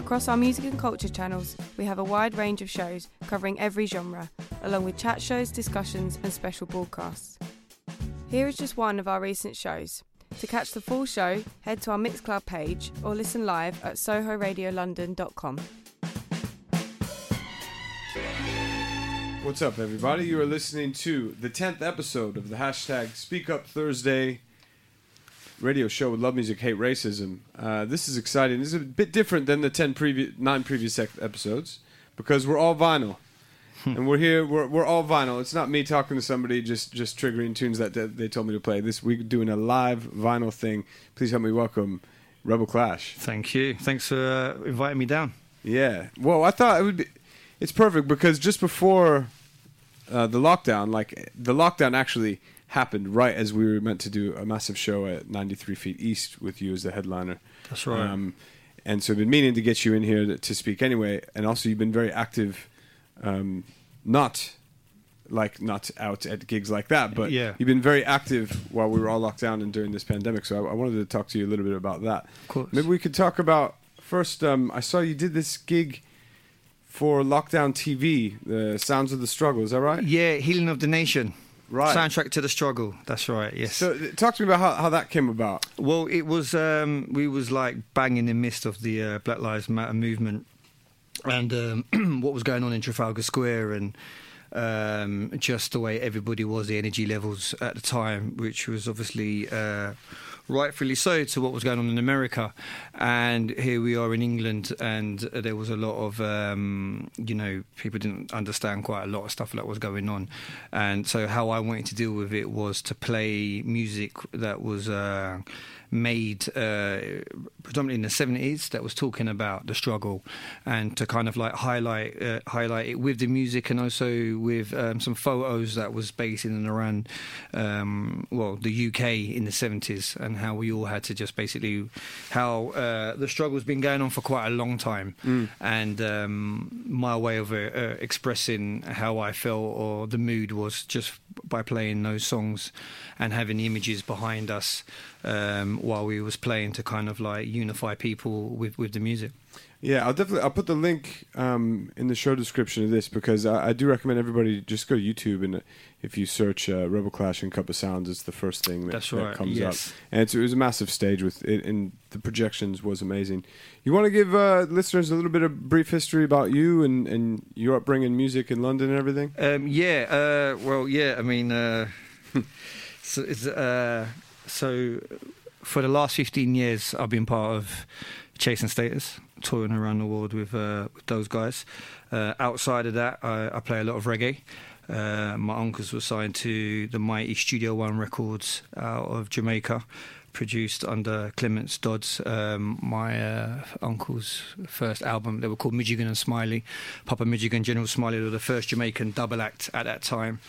Across our music and culture channels, we have a wide range of shows covering every genre, along with chat shows, discussions, and special broadcasts. Here is just one of our recent shows. To catch the full show, head to our Mixcloud page or listen live at sohoradiolondon.com. What's up, everybody? You are listening to the 10th episode of the hashtag Speak Up Thursday radio show with Love Music, Hate Racism. Uh, this is exciting. This is a bit different than the 10 previous, nine previous episodes because we're all vinyl. and we're here, we're, we're all vinyl. It's not me talking to somebody just, just triggering tunes that, that they told me to play. This week, doing a live vinyl thing. Please help me welcome Rebel Clash. Thank you. Thanks for uh, inviting me down. Yeah. Well, I thought it would be. It's perfect because just before uh, the lockdown, like the lockdown actually happened right as we were meant to do a massive show at 93 Feet East with you as the headliner. That's right. Um, and so I've been meaning to get you in here to, to speak anyway. And also, you've been very active, um, not like not out at gigs like that, but Yeah. you've been very active while we were all locked down and during this pandemic. So I, I wanted to talk to you a little bit about that. Of course. Maybe we could talk about first. Um, I saw you did this gig for Lockdown TV, the Sounds of the Struggle. Is that right? Yeah, Healing of the Nation. Right. Soundtrack to the struggle. That's right. Yes. So talk to me about how, how that came about. well, it was um, we was like bang in the midst of the uh, Black Lives Matter movement, and um, what was going on in Trafalgar Square, and um, just the way everybody was, the energy levels at the time, which was obviously. Uh, Rightfully so to what was going on in America, and here we are in England, and there was a lot of, um, you know, people didn't understand quite a lot of stuff that was going on, and so how I wanted to deal with it was to play music that was uh, made uh, predominantly in the seventies that was talking about the struggle, and to kind of like highlight uh, highlight it with the music and also with um, some photos that was based in and around, um, well, the UK in the seventies and how we all had to just basically how uh, the struggle's been going on for quite a long time, and um, my way of uh, expressing how I felt or the mood was just by playing those songs and having the images behind us um, while we was playing to kind of like unify people with with the music. Yeah, I'll definitely I'll put the link um, in the show description of this because I, I do recommend everybody just go to YouTube and uh, if you search uh, Rebel Clash and Cup of Sounds, it's the first thing that, That's that comes yes. up. And it's, it was a massive stage with it, and the projections was amazing. You want to give uh, listeners a little bit of brief history about you and, and your upbringing, music in London, and everything. Um, yeah, uh, well, yeah. I mean, uh, so, it's, uh, so for the last fifteen years, I've been part of Chase & Status, touring around the world with uh, with those guys. Uh, outside of that, I, I play a lot of reggae. Uh, my uncles were signed to the mighty Studio One Records out of Jamaica, produced under Clements Dodds. Um, my uh, uncle's first album, they were called Michigan and Smiley. Papa Michigan, General Smiley were the first Jamaican double act at that time.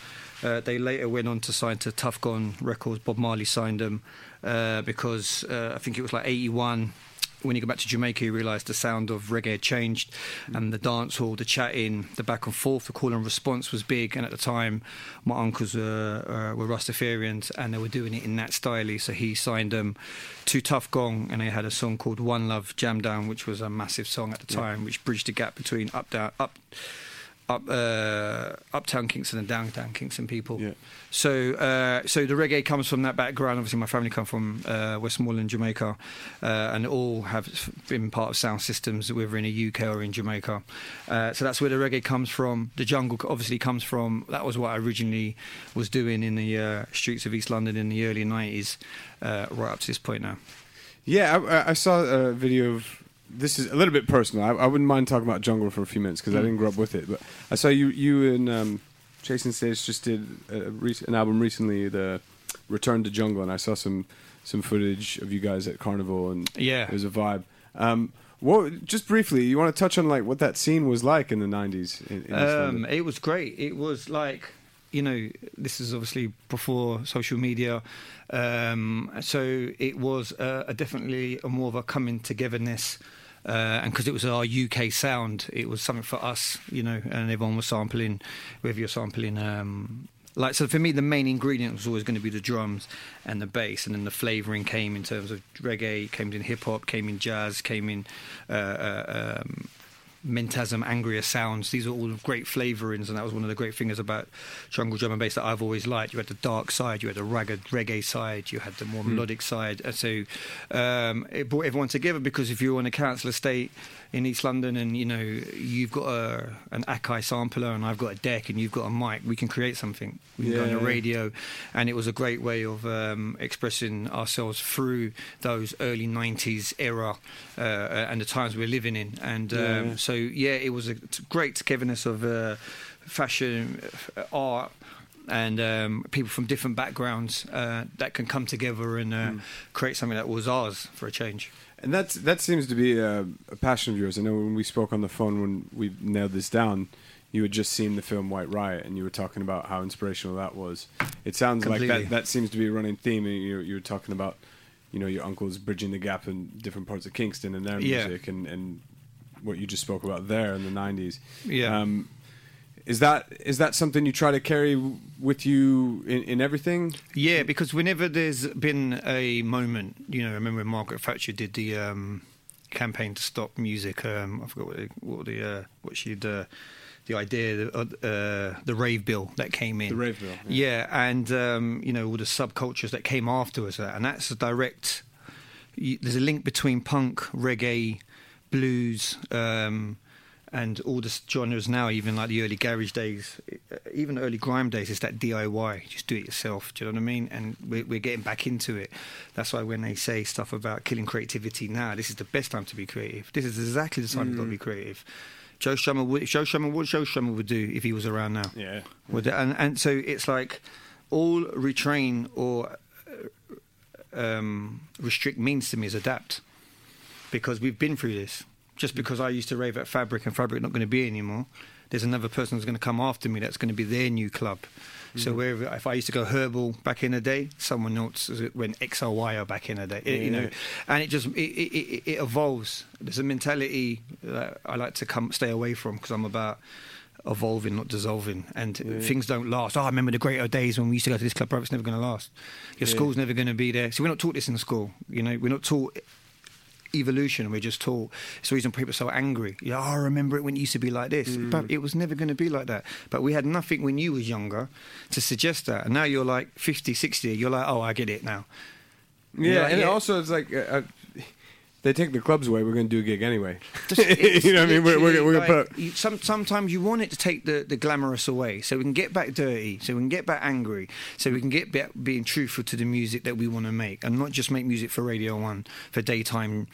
Uh, they later went on to sign to Tuff Gong Records. Bob Marley signed them uh, because uh, I think it was like 81 when you go back to Jamaica, you realise the sound of reggae changed, and the dance hall, the chatting, the back and forth, the call and response was big. And at the time, my uncles were uh, were Rastafarians, and they were doing it in that style. So he signed them to Tuff Gong, and they had a song called One Love Jam Down, which was a massive song at the time, which bridged the gap between up down up. Up, uh, uptown Kingston and downtown Kingston people. Yeah. So, uh, so the reggae comes from that background. Obviously, my family come from uh, Westmoreland, Jamaica, uh, and all have been part of sound systems, whether in the UK or in Jamaica. Uh, so that's where the reggae comes from. The jungle obviously comes from. That was what I originally was doing in the uh, streets of East London in the early '90s, uh, right up to this point now. Yeah, I- I, I saw a video of. This is a little bit personal. I, I wouldn't mind talking about jungle for a few minutes because I didn't grow up with it. But I saw you, you and um, Chase & Status just did an album recently, the Return to Jungle, and I saw some some footage of you guys at Carnival, and Yeah. it was a vibe. Um, Well, just briefly, you want to touch on like what that scene was like in the '90s in, in Um, it was great. It was like, you know, this is obviously before social media, um, so it was uh, a definitely a more of a coming togetherness. Uh, and because it was our UK sound, it was something for us, you know, and everyone was sampling, whether you're sampling, um, like, so for me, the main ingredient was always going to be the drums and the bass, and then the flavouring came in terms of reggae, came in hip hop, came in jazz, came in uh, uh, um, Mentasm, Angrier sounds. These are all great flavourings, and that was one of the great things about jungle drum and bass that I've always liked. You had the dark side, you had the ragged reggae side, you had the more melodic side. And so um, it brought everyone together because if you were on a council estate in East London and you know you've got a, an Akai sampler and I've got a deck and you've got a mic, we can create something. We can go on the radio, and it was a great way of um, expressing ourselves through those early '90s era uh, and the times we're living in. And um, Yeah. so, yeah, it was a great togetherness of uh, fashion, uh, art. And um, people from different backgrounds uh, that can come together and uh, create something that was ours for a change. And that's that seems to be a, a passion of yours. I know when we spoke on the phone when we nailed this down, you had just seen the film White Riot, and you were talking about how inspirational that was. It sounds like that that seems to be a running theme. And you you were talking about, you know, your uncles bridging the gap in different parts of Kingston and their Yeah. music, and and what you just spoke about there in the '90s. Yeah. Um, is that is that something you try to carry with you in, in everything? Yeah, because whenever there's been a moment, you know, I remember when Margaret Thatcher did the um, campaign to stop music. Um, I forgot what, the, what the uh, what she'd uh, the idea, the, uh, the rave bill that came in. The rave bill, Yeah, and um, you know all the subcultures that came afterwards, uh, and that's a direct. You, there's a link between punk, reggae, blues. Um, and all the genres now, even like the early garage days, uh, even early grime days, is that DIY. Just do it yourself. Do you know what I mean? And we're, we're getting back into it. That's why when they say stuff about killing creativity now, this is the best time to be creative. This is exactly the time you've got to be creative. Joe Strummer would, Joe Strummer, what Joe Strummer would do if he was around now? Yeah. Would and and so it's like all retrain or um, restrict means to me is adapt because we've been through this. Just because I used to rave at Fabric and Fabric not going to be anymore, there's another person who's going to come after me that's going to be their new club. So mm-hmm. wherever if I used to go herbal back in the day, someone else went X or back in the day, you know, and it just it, it, it, evolves. There's a mentality that I like to come stay away from because I'm about evolving, not dissolving, and things don't last. Oh, I remember the great old days when we used to go to this club. Bro, it's never going to last. Your Yeah. school's never going to be there. So we're not taught this in school. You know, we're not taught evolution. We're just taught. It's the reason people are so angry. Yeah, oh, I remember it when it used to be like this, but it was never going to be like that. But we had nothing when you was younger to suggest that, and now you're like 50, 60. You're like, oh, I get it now. Yeah, like, and yeah. also it's like uh, uh, they take the clubs away. We're going to do a gig anyway. Just- you know what I mean? We're, we're, we're going to put. you- some, sometimes you want it to take the, the glamorous away, so we can get back dirty, so we can get back angry, so we can get back being truthful to the music that we want to make, and not just make music for Radio One for daytime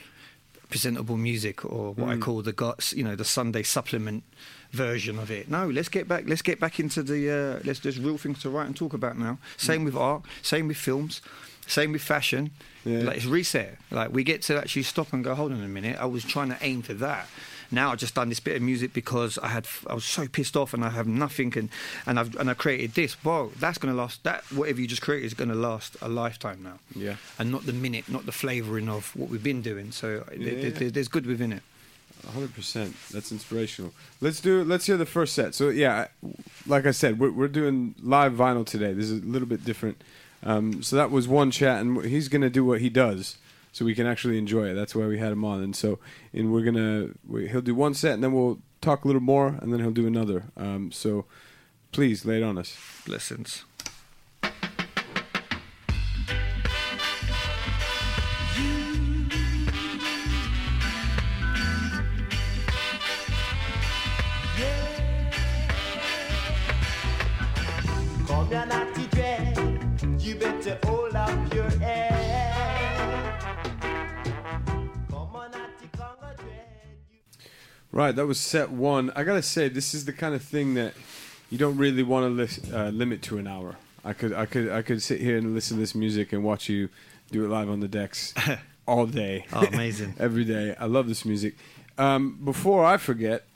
presentable music or what I Mm. call the guts, you know, the Sunday supplement version of it. No, let's get back. Let's get back into the. Uh, let's. There's real things to write and talk about now. Same with art. Same with films. Same with fashion. Yeah. Like it's reset. Like we get to actually stop and go. Hold on a minute. I was trying to aim for that. Now I've just done this bit of music because I had I was so pissed off and I have nothing and and I've and I created this. Whoa, that's gonna last. That whatever you just created is gonna last a lifetime now. Yeah. And not the minute, not the flavouring of what we've been doing. So Yeah. th- there's good within it. hundred percent. That's inspirational. Let's do. Let's hear the first set. So yeah, like I said, we're, we're doing live vinyl today. This is a little bit different. Um, so that was one chat, and he's gonna do what he does, so we can actually enjoy it. That's why we had him on. And so, and we're gonna we, he'll do one set, and then we'll talk a little more, and then he'll do another. Um, so please lay it on us. Blessings. Right, that was set one. I gotta say, this is the kind of thing that you don't really want to lis- uh, limit to an hour. I could, I could, I could sit here and listen to this music and watch you do it live on the decks all day. Oh, amazing. Every day. I love this music. Um, before I forget,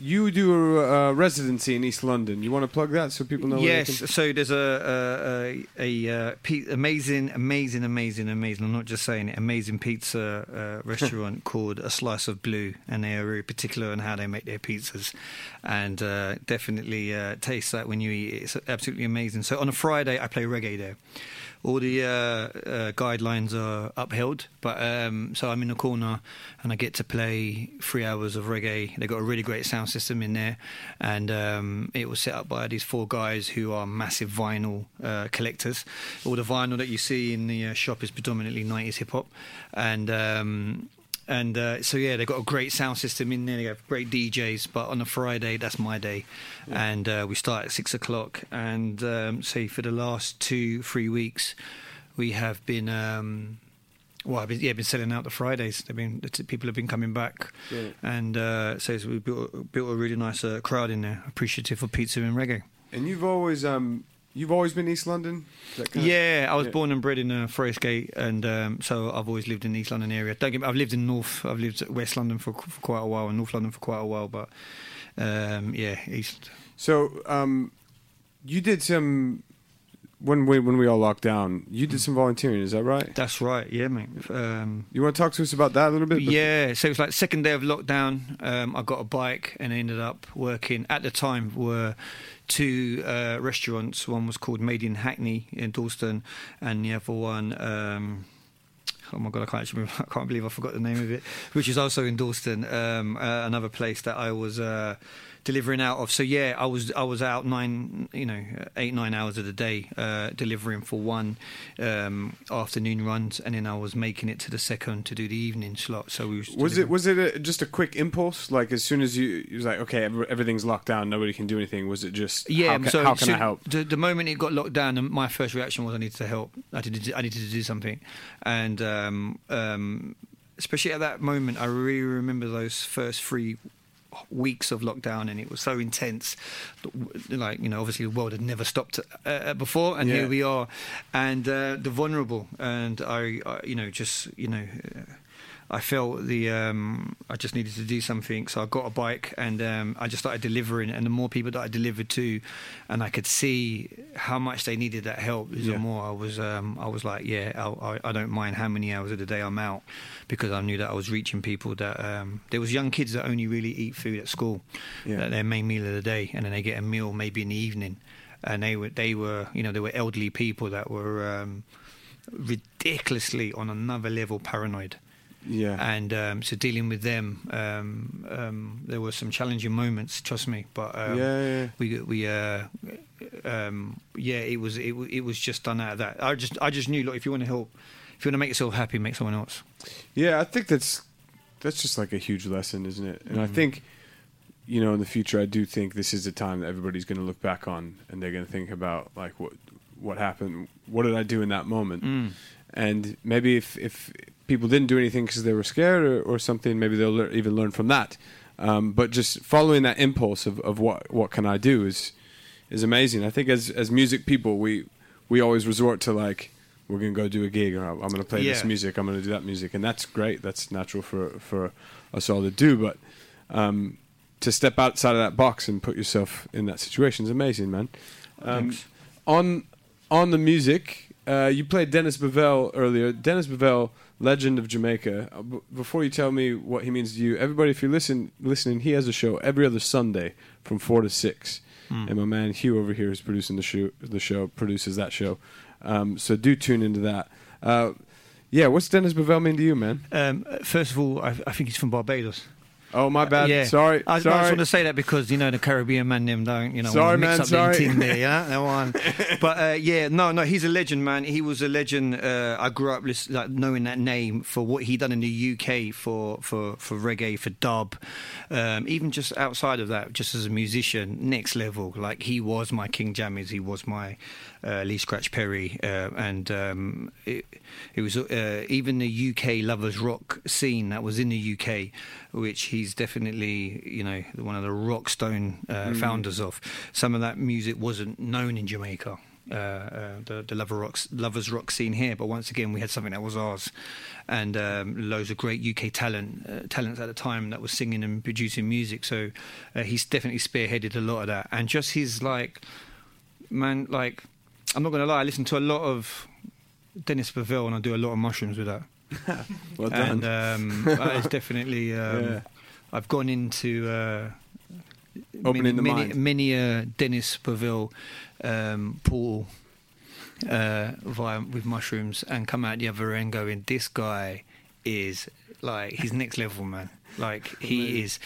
you do a, uh residency in East London. You want to plug that so people know? Yes, can- so there's a a, a, a uh, amazing, amazing, amazing, amazing. I'm not just saying it. Amazing pizza uh, restaurant called A Slice of Blue, and they are very particular on how they make their pizzas, and uh, definitely uh, taste that when you eat it. It's absolutely amazing. So on a Friday, I play reggae there. All the uh, uh, guidelines are upheld, but um, so I'm in the corner and I get to play three hours of reggae. They've got a really great sound system in there, and um, it was set up by these four guys who are massive vinyl uh, collectors. All the vinyl that you see in the uh, shop is predominantly 90s hip hop, and um, and uh, so yeah, they've got a great sound system in there. They have great DJs. But on a Friday, that's my day, and uh, we start at six o'clock. And um, say for the last two, three weeks, we have been. Um, well, I've been, yeah, been selling out the Fridays. They've been the t- people have been coming back, Yeah. and uh, so we built built a really nice uh, crowd in there. Appreciative for pizza and reggae. And you've always um, you've always been East London. Kind of- Yeah, I was yeah. born and bred in uh, Forest Gate, and um, so I've always lived in the East London area. Don't get me, I've lived in North, I've lived West London for, for quite a while, and North London for quite a while, but um, yeah, East. So um, you did some when we when we all locked down. You did some volunteering. Is that right? That's right, yeah, mate. Um, You want to talk to us about that a little bit? Yeah, so it was like second day of lockdown. Um, I got a bike and ended up working. At the time, were two uh, restaurants. One was called Made in Hackney in Dalston, and the other one. Um, Oh my god, I can't actually remember, I can't believe I forgot the name of it. Which is also in Dalston, um, uh, another place that I was uh, delivering out of. So yeah, I was I was out nine, you know, eight nine hours of the day uh, delivering for one um, afternoon runs, and then I was making it to the second to do the evening slot. So we was, Was it was it a, just a quick impulse? Like as soon as you, you was like, okay, everything's locked down, nobody can do anything. Was it just, Yeah, how can, so, how can so I help? The, the moment it got locked down, and my first reaction was I needed to help. I needed to, I needed to do something, and um, um, especially at that moment, I really remember those first three weeks of lockdown, and it was so intense. Like you know, obviously the world had never stopped uh, before, and Yeah. here we are, and uh, the vulnerable, and I, I, you know, just you know. Uh, I felt the um, I just needed to do something, so I got a bike and um, I just started delivering. And the more people that I delivered to, and I could see how much they needed that help, Yeah. the more I was um, I was like, yeah, I, I, don't mind how many hours of the day I'm out because I knew that I was reaching people that um, there was young kids that only really eat food at school, Yeah. that their main meal of the day, and then they get a meal maybe in the evening, and they were they were you know they were elderly people that were um, ridiculously on another level paranoid Yeah, and um, so dealing with them, um, um, there were some challenging moments. Trust me, but um, yeah, yeah. we we uh, um, yeah, it was it, it was just done out of that. I just I just knew, look, if you want to help, if you want to make yourself happy, make someone else. Yeah, I think that's that's just like a huge lesson, isn't it? And I Mhm. think, you know, in the future, I do think this is a time that everybody's going to look back on, and they're going to think about like what what happened, what did I do in that moment, Mm. And maybe if if people didn't do anything because they were scared or, or something, maybe they'll lear- even learn from that. Um, but just following that impulse of, of what what can I do is is amazing. I think as as music people, we we always resort to like we're gonna go do a gig or I'm gonna play this music, I'm gonna do that music, and that's great. That's natural for for us all to do. But um, to step outside of that box and put yourself in that situation is amazing, man. Um, on on the music, uh, you played Dennis Bovell earlier. Dennis Bovell, legend of Jamaica. Uh, b- before you tell me what he means to you, everybody, if you listen listening, he has a show every other Sunday from four to six. Hmm. And my man Hugh over here is producing the show. The show produces that show. Um, so do tune into that. Uh, yeah, what's Dennis Bovell mean to you, man? Um, first of all, I, I think he's from Barbados. Oh, my bad. yeah. Sorry. I, I just want to say that because you know the Caribbean man them don't you know Sorry, mix man, up sorry. the team there, yeah, that one. but uh, yeah, no, no, he's a legend, man. He was a legend. Uh, I grew up like knowing that name for what he done in the UK for for for reggae, for dub, um, even just outside of that, just as a musician, next level. Like he was my King Jammies, he was my Lee Scratch Perry, uh, and um, it, it was uh, even the UK lovers rock scene that was in the UK, which he's definitely you know one of the rock stone uh, founders of. Some of that music wasn't known in Jamaica. uh, uh, the the lover rock, lovers rock scene here. But once again, we had something that was ours, and um, loads of great UK talent uh, talents at the time that was singing and producing music. So uh, he's definitely spearheaded a lot of that, and just his like man, like I'm not gonna lie, I listen to a lot of Dennis Bovell and I do a lot of mushrooms with that. Well done. and um, that is definitely. Um, Yeah. I've gone into uh, Opening the many, mind. many, many uh, Dennis Bovell um, portal uh, via with mushrooms and come out the other end going, this guy is like he's next level, man. Like he is,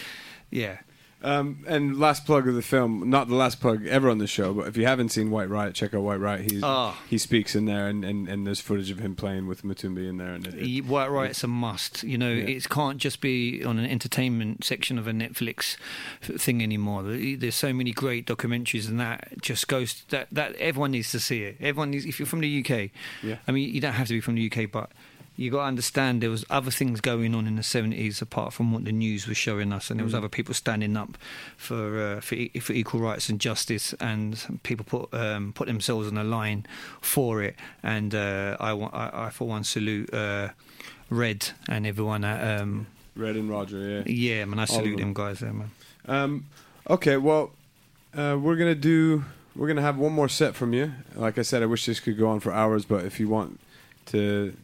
yeah. Um, and last plug of the film, not the last plug ever on the show, but if you haven't seen White Riot, check out White Riot. He's, Ah. He speaks in there, and, and, and there's footage of him playing with Matumbi in there. And it, it- White Riot's a must. You know, Yeah. it can't just be on an entertainment section of a Netflix thing anymore. There's so many great documentaries, and that just goes that that everyone needs to see it. Everyone needs. If you're from the UK, Yeah. I mean, you don't have to be from the UK, but you got to understand there was other things going on in the 70s apart from what the news was showing us, and there was Mm. other people standing up for uh, for, e- for equal rights and justice, and people put um, put themselves on the line for it. And uh, I, I, I for one salute uh, Red and everyone at um, Red and Roger, yeah. yeah, man. I salute them. them guys there, man. Um, okay, well, uh, we're gonna do. We're gonna have one more set from you. Like I said, I wish this could go on for hours, but if you want to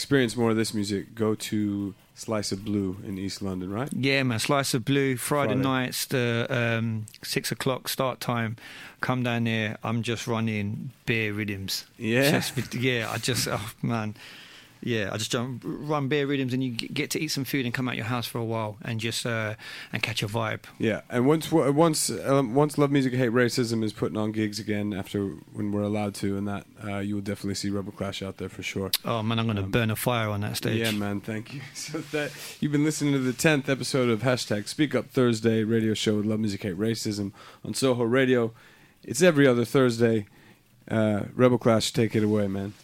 experience more of this music, go to Slice of Blue in East London, right? Yeah, man. Slice of Blue Friday, Friday. nights, the um, six o'clock start time. Come down there. I'm just running beer rhythms. Yeah. Just yeah. I just oh man. Yeah, I just jump, run beer rhythms, and you get to eat some food and come out your house for a while and just uh, and catch a vibe. Yeah, and once once um, once Love Music Hate Racism is putting on gigs again after when we're allowed to, and that uh, you will definitely see Rebel Clash out there for sure. Oh man, I'm gonna Um, burn a fire on that stage. Yeah, man, thank you. So that you've been listening to the tenth episode of hashtag Speak Up Thursday radio show with Love Music Hate Racism on Soho Radio. It's every other Thursday. Uh, Rebel Clash, take it away, man.